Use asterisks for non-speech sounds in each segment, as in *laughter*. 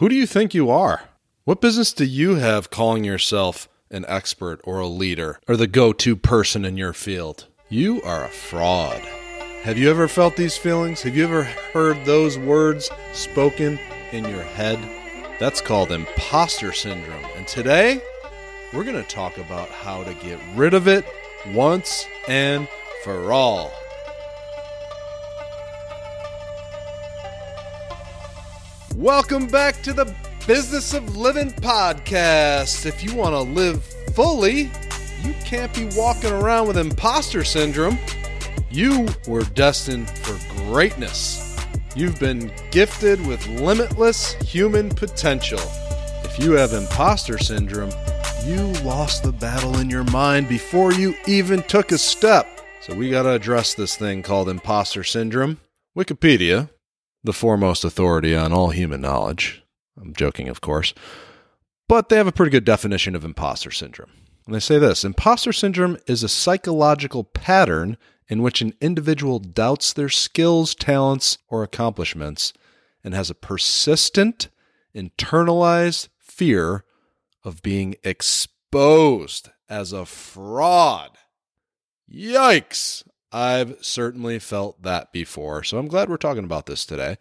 Who do you think you are? What business do you have calling yourself an expert or a leader or the go to person in your field? You are a fraud. Have you ever felt these feelings? Have you ever heard those words spoken in your head? That's called imposter syndrome. And today, we're going to talk about how to get rid of it once and for all. Welcome back to the Business of Living podcast. If you want to live fully, you can't be walking around with imposter syndrome. You were destined for greatness. You've been gifted with limitless human potential. If you have imposter syndrome, you lost the battle in your mind before you even took a step. So we got to address this thing called imposter syndrome. Wikipedia the foremost authority on all human knowledge. I'm joking, of course. But they have a pretty good definition of imposter syndrome. And they say this Imposter syndrome is a psychological pattern in which an individual doubts their skills, talents, or accomplishments and has a persistent, internalized fear of being exposed as a fraud. Yikes! I've certainly felt that before. So I'm glad we're talking about this today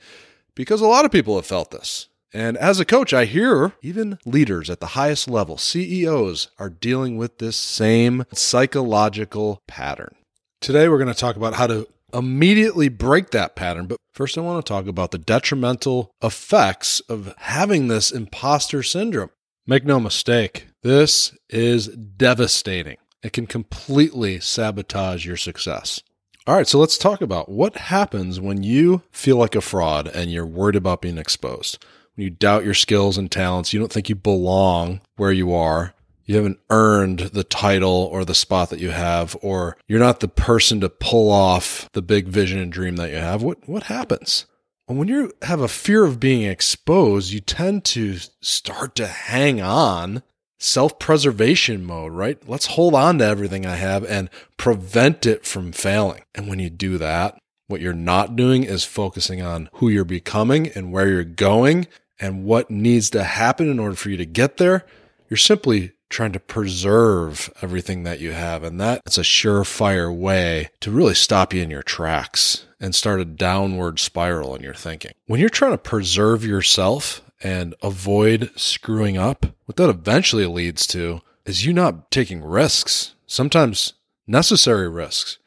because a lot of people have felt this. And as a coach, I hear even leaders at the highest level, CEOs, are dealing with this same psychological pattern. Today, we're going to talk about how to immediately break that pattern. But first, I want to talk about the detrimental effects of having this imposter syndrome. Make no mistake, this is devastating. It can completely sabotage your success. All right, so let's talk about what happens when you feel like a fraud and you're worried about being exposed. When you doubt your skills and talents, you don't think you belong where you are, you haven't earned the title or the spot that you have, or you're not the person to pull off the big vision and dream that you have. What what happens? When you have a fear of being exposed, you tend to start to hang on self preservation mode, right? Let's hold on to everything I have and prevent it from failing. And when you do that, what you're not doing is focusing on who you're becoming and where you're going and what needs to happen in order for you to get there. You're simply trying to preserve everything that you have. And that's a surefire way to really stop you in your tracks and start a downward spiral in your thinking. When you're trying to preserve yourself and avoid screwing up, what that eventually leads to is you not taking risks, sometimes necessary risks.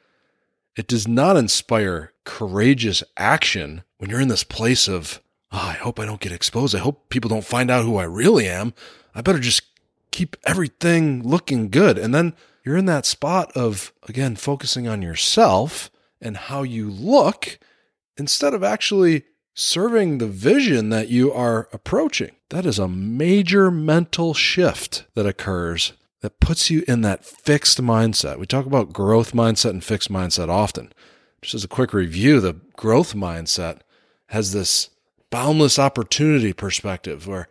It does not inspire courageous action when you're in this place of, oh, I hope I don't get exposed. I hope people don't find out who I really am. I better just keep everything looking good. And then you're in that spot of, again, focusing on yourself and how you look instead of actually serving the vision that you are approaching. That is a major mental shift that occurs that puts you in that fixed mindset. We talk about growth mindset and fixed mindset often. Just as a quick review, the growth mindset has this boundless opportunity perspective where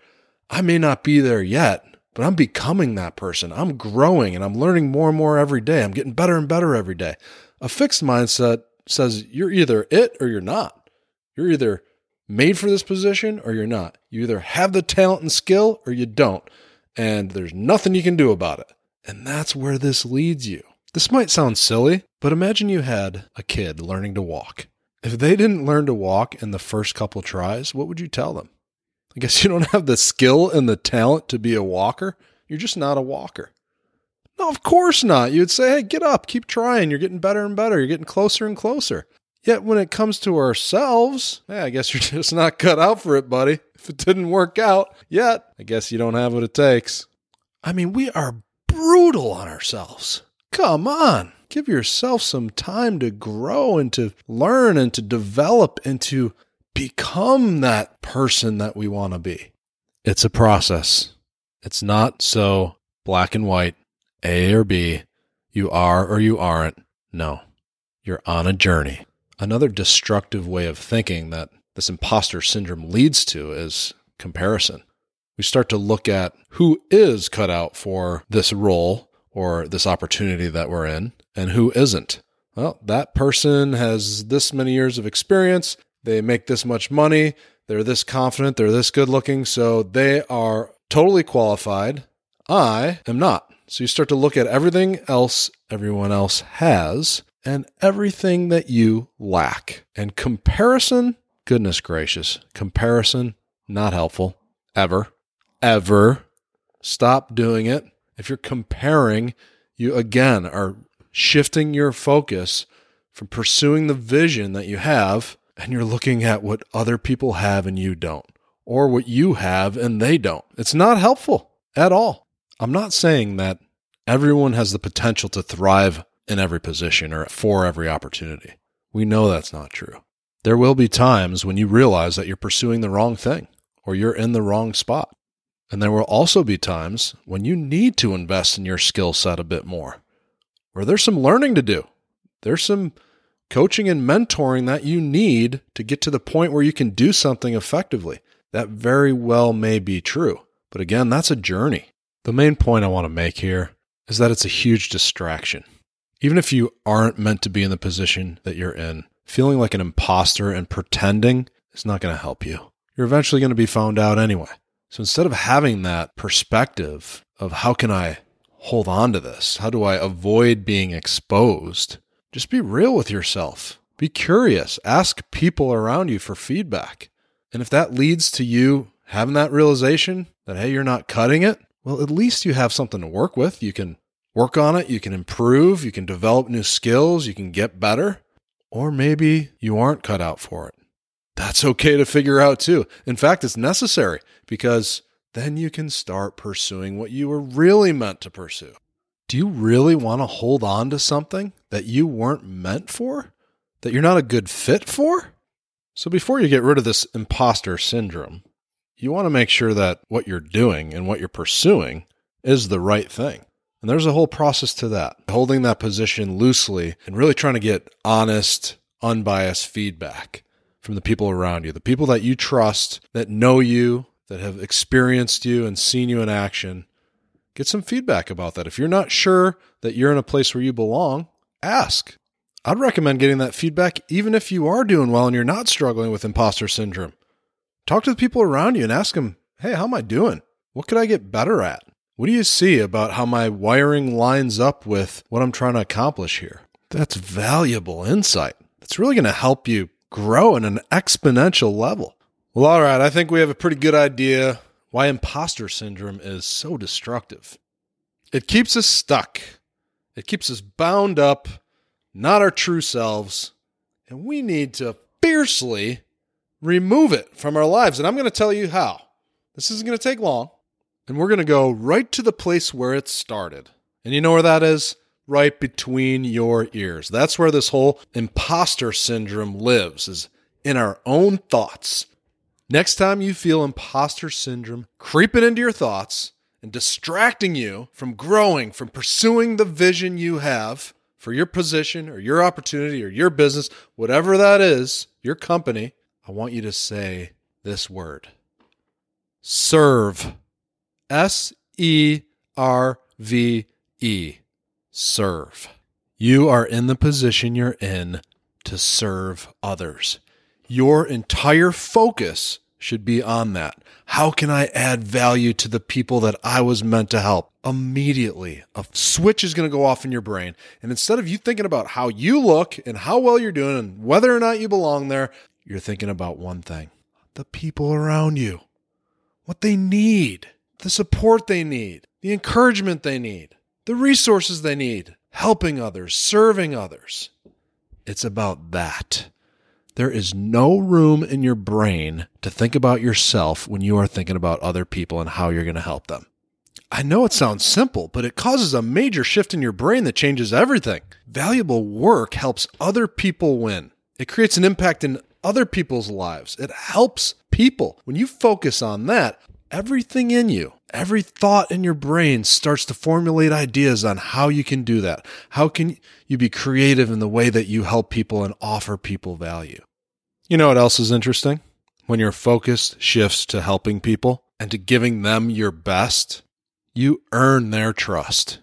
I may not be there yet, but I'm becoming that person. I'm growing and I'm learning more and more every day. I'm getting better and better every day. A fixed mindset says you're either it or you're not. You're either made for this position or you're not. You either have the talent and skill or you don't. And there's nothing you can do about it. And that's where this leads you. This might sound silly, but imagine you had a kid learning to walk. If they didn't learn to walk in the first couple tries, what would you tell them? I guess *laughs* you don't have the skill and the talent to be a walker. You're just not a walker. No, of course not. You'd say, hey, get up, keep trying. You're getting better and better. You're getting closer and closer. Yet when it comes to ourselves, yeah, I guess you're *laughs* just not cut out for it, buddy. If it didn't work out yet, I guess you don't have what it takes. I mean, we are brutal on ourselves. Come on. Give yourself some time to grow and to learn and to develop and to become that person that we want to be. It's a process. It's not so black and white, A or B. You are or you aren't. No, you're on a journey. Another destructive way of thinking that this imposter syndrome leads to is comparison. We start to look at who is cut out for this role or this opportunity that we're in and who isn't. Well, that person has this many years of experience. They make this much money. they're this confident, they're this good looking, so they are totally qualified. I am not. So you start to look at everything else everyone else has and everything that you lack. And comparison, goodness gracious, comparison, not helpful ever, ever. Stop doing it. If you're comparing, you again are shifting your focus from pursuing the vision that you have and you're looking at what other people have and you don't, or what you have and they don't. It's not helpful at all. I'm not saying that everyone has the potential to thrive in every position or for every opportunity. We know that's not true. There will be times when you realize that you're pursuing the wrong thing or you're in the wrong spot. And there will also be times when you need to invest in your skill set a bit more, where there's some learning to do. There's some coaching and mentoring that you need to get to the point where you can do something effectively. That very well may be true. But again, that's a journey. The main point I want to make here is that it's a huge distraction. Even if you aren't meant to be in the position that you're in, feeling like an imposter and pretending is not going to help you. You're eventually going to be found out anyway. So instead of having that perspective of how can I hold on to this? How do I avoid being exposed? Just be real with yourself. Be curious. Ask people around you for feedback. And if that leads to you having that realization that, hey, you're not cutting it, well, at least you have something to work with. You can work on it, you can improve, you can develop new skills, you can get better. Or maybe you aren't cut out for it. That's okay to figure out too. In fact, it's necessary because then you can start pursuing what you were really meant to pursue. Do you really want to hold on to something that you weren't meant for? That you're not a good fit for? So before you get rid of this imposter syndrome, you want to make sure that what you're doing and what you're pursuing is the right thing. And there's a whole process to that. Holding that position loosely and really trying to get honest, unbiased feedback from the people around you, the people that you trust, that know you, that have experienced you and seen you in action. Get some feedback about that. If you're not sure that you're in a place where you belong, ask. I'd recommend getting that feedback even if you are doing well and you're not struggling with imposter syndrome. Talk to the people around you and ask them, hey, how am I doing? What could I get better at? What do you see about how my wiring lines up with what I'm trying to accomplish here? That's valuable insight. That's really going to help you grow in an exponential level. Well, all right, I think we have a pretty good idea why imposter syndrome is so destructive. It keeps us stuck, it keeps us bound up, not our true selves, and we need to fiercely remove it from our lives. And I'm going to tell you how. This isn't going to take long. And we're going to go right to the place where it started. And you know where that is? Right between your ears. That's where this whole imposter syndrome lives, is in our own thoughts. Next time you feel imposter syndrome creeping into your thoughts and distracting you from growing, from pursuing the vision you have for your position or your opportunity or your business, whatever that is, your company, I want you to say this word serve. S E R V E. Serve. You are in the position you're in to serve others. Your entire focus should be on that. How can I add value to the people that I was meant to help? Immediately, a switch is going to go off in your brain. And instead of you thinking about how you look and how well you're doing and whether or not you belong there, you're thinking about one thing the people around you, what they need, the support they need, the encouragement they need, the resources they need, helping others, serving others. It's about that. There is no room in your brain to think about yourself when you are thinking about other people and how you're going to help them. I know it sounds simple, but it causes a major shift in your brain that changes everything. Valuable work helps other people win. It creates an impact in other people's lives. It helps people. When you focus on that, everything in you, every thought in your brain starts to formulate ideas on how you can do that. How can you be creative in the way that you help people and offer people value? You know what else is interesting? When your focus shifts to helping people and to giving them your best, you earn their trust.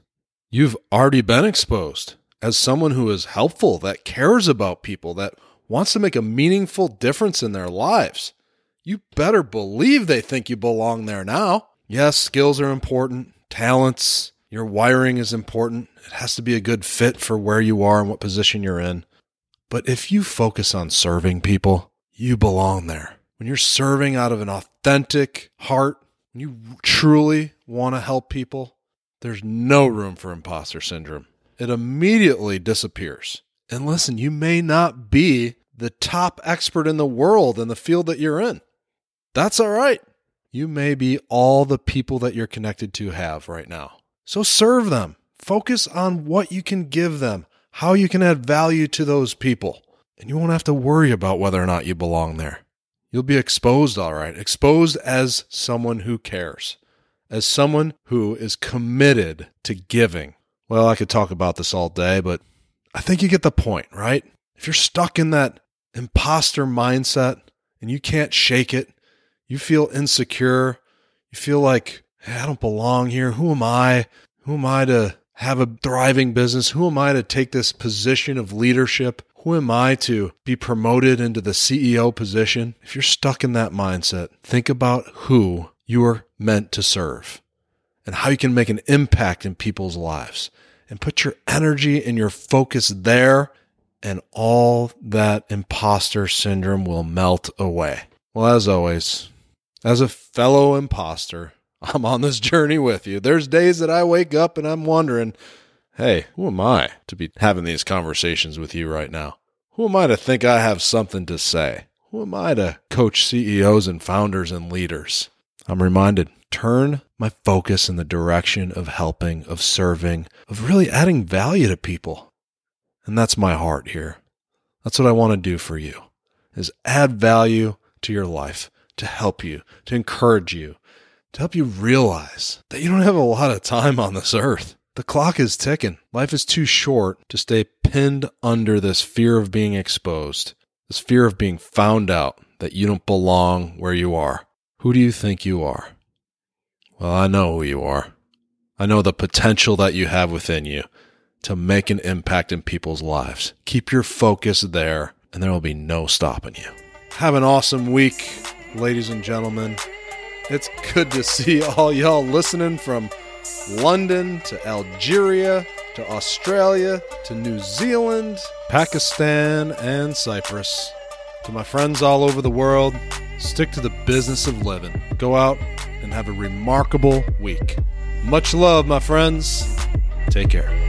You've already been exposed as someone who is helpful, that cares about people, that wants to make a meaningful difference in their lives. You better believe they think you belong there now. Yes, skills are important, talents, your wiring is important. It has to be a good fit for where you are and what position you're in. But if you focus on serving people, you belong there. When you're serving out of an authentic heart, when you truly want to help people, there's no room for imposter syndrome. It immediately disappears. And listen, you may not be the top expert in the world in the field that you're in. That's all right. You may be all the people that you're connected to have right now. So serve them. Focus on what you can give them, how you can add value to those people. And you won't have to worry about whether or not you belong there. You'll be exposed, all right. Exposed as someone who cares, as someone who is committed to giving. Well, I could talk about this all day, but I think you get the point, right? If you're stuck in that imposter mindset and you can't shake it, you feel insecure, you feel like, hey, I don't belong here. Who am I? Who am I to have a thriving business? Who am I to take this position of leadership? Who am I to be promoted into the CEO position? If you're stuck in that mindset, think about who you are meant to serve and how you can make an impact in people's lives and put your energy and your focus there and all that imposter syndrome will melt away. Well, as always, as a fellow imposter, *laughs* I'm on this journey with you. There's days that I wake up and I'm wondering, hey, who am I to be having these conversations with you right now? Who am I to think I have something to say? Who am I to coach CEOs and founders and leaders? I'm reminded, turn my focus in the direction of helping, of serving, of really adding value to people. And that's my heart here. That's what I want to do for you is add value to your life to help you, to encourage you, to help you realize that you don't have a lot of time on this earth. The clock is ticking. Life is too short to stay pinned under this fear of being exposed, this fear of being found out that you don't belong where you are. Who do you think you are? Well, I know who you are. I know the potential that you have within you to make an impact in people's lives. Keep your focus there, and there will be no stopping you. Have an awesome week ladies and gentlemen. It's good to see *laughs* all y'all listening from London to Algeria to Australia to New Zealand, Pakistan, and Cyprus. To my friends all over the world, stick to the business of living. Go out and have a remarkable week. Much love, my friends. Take care.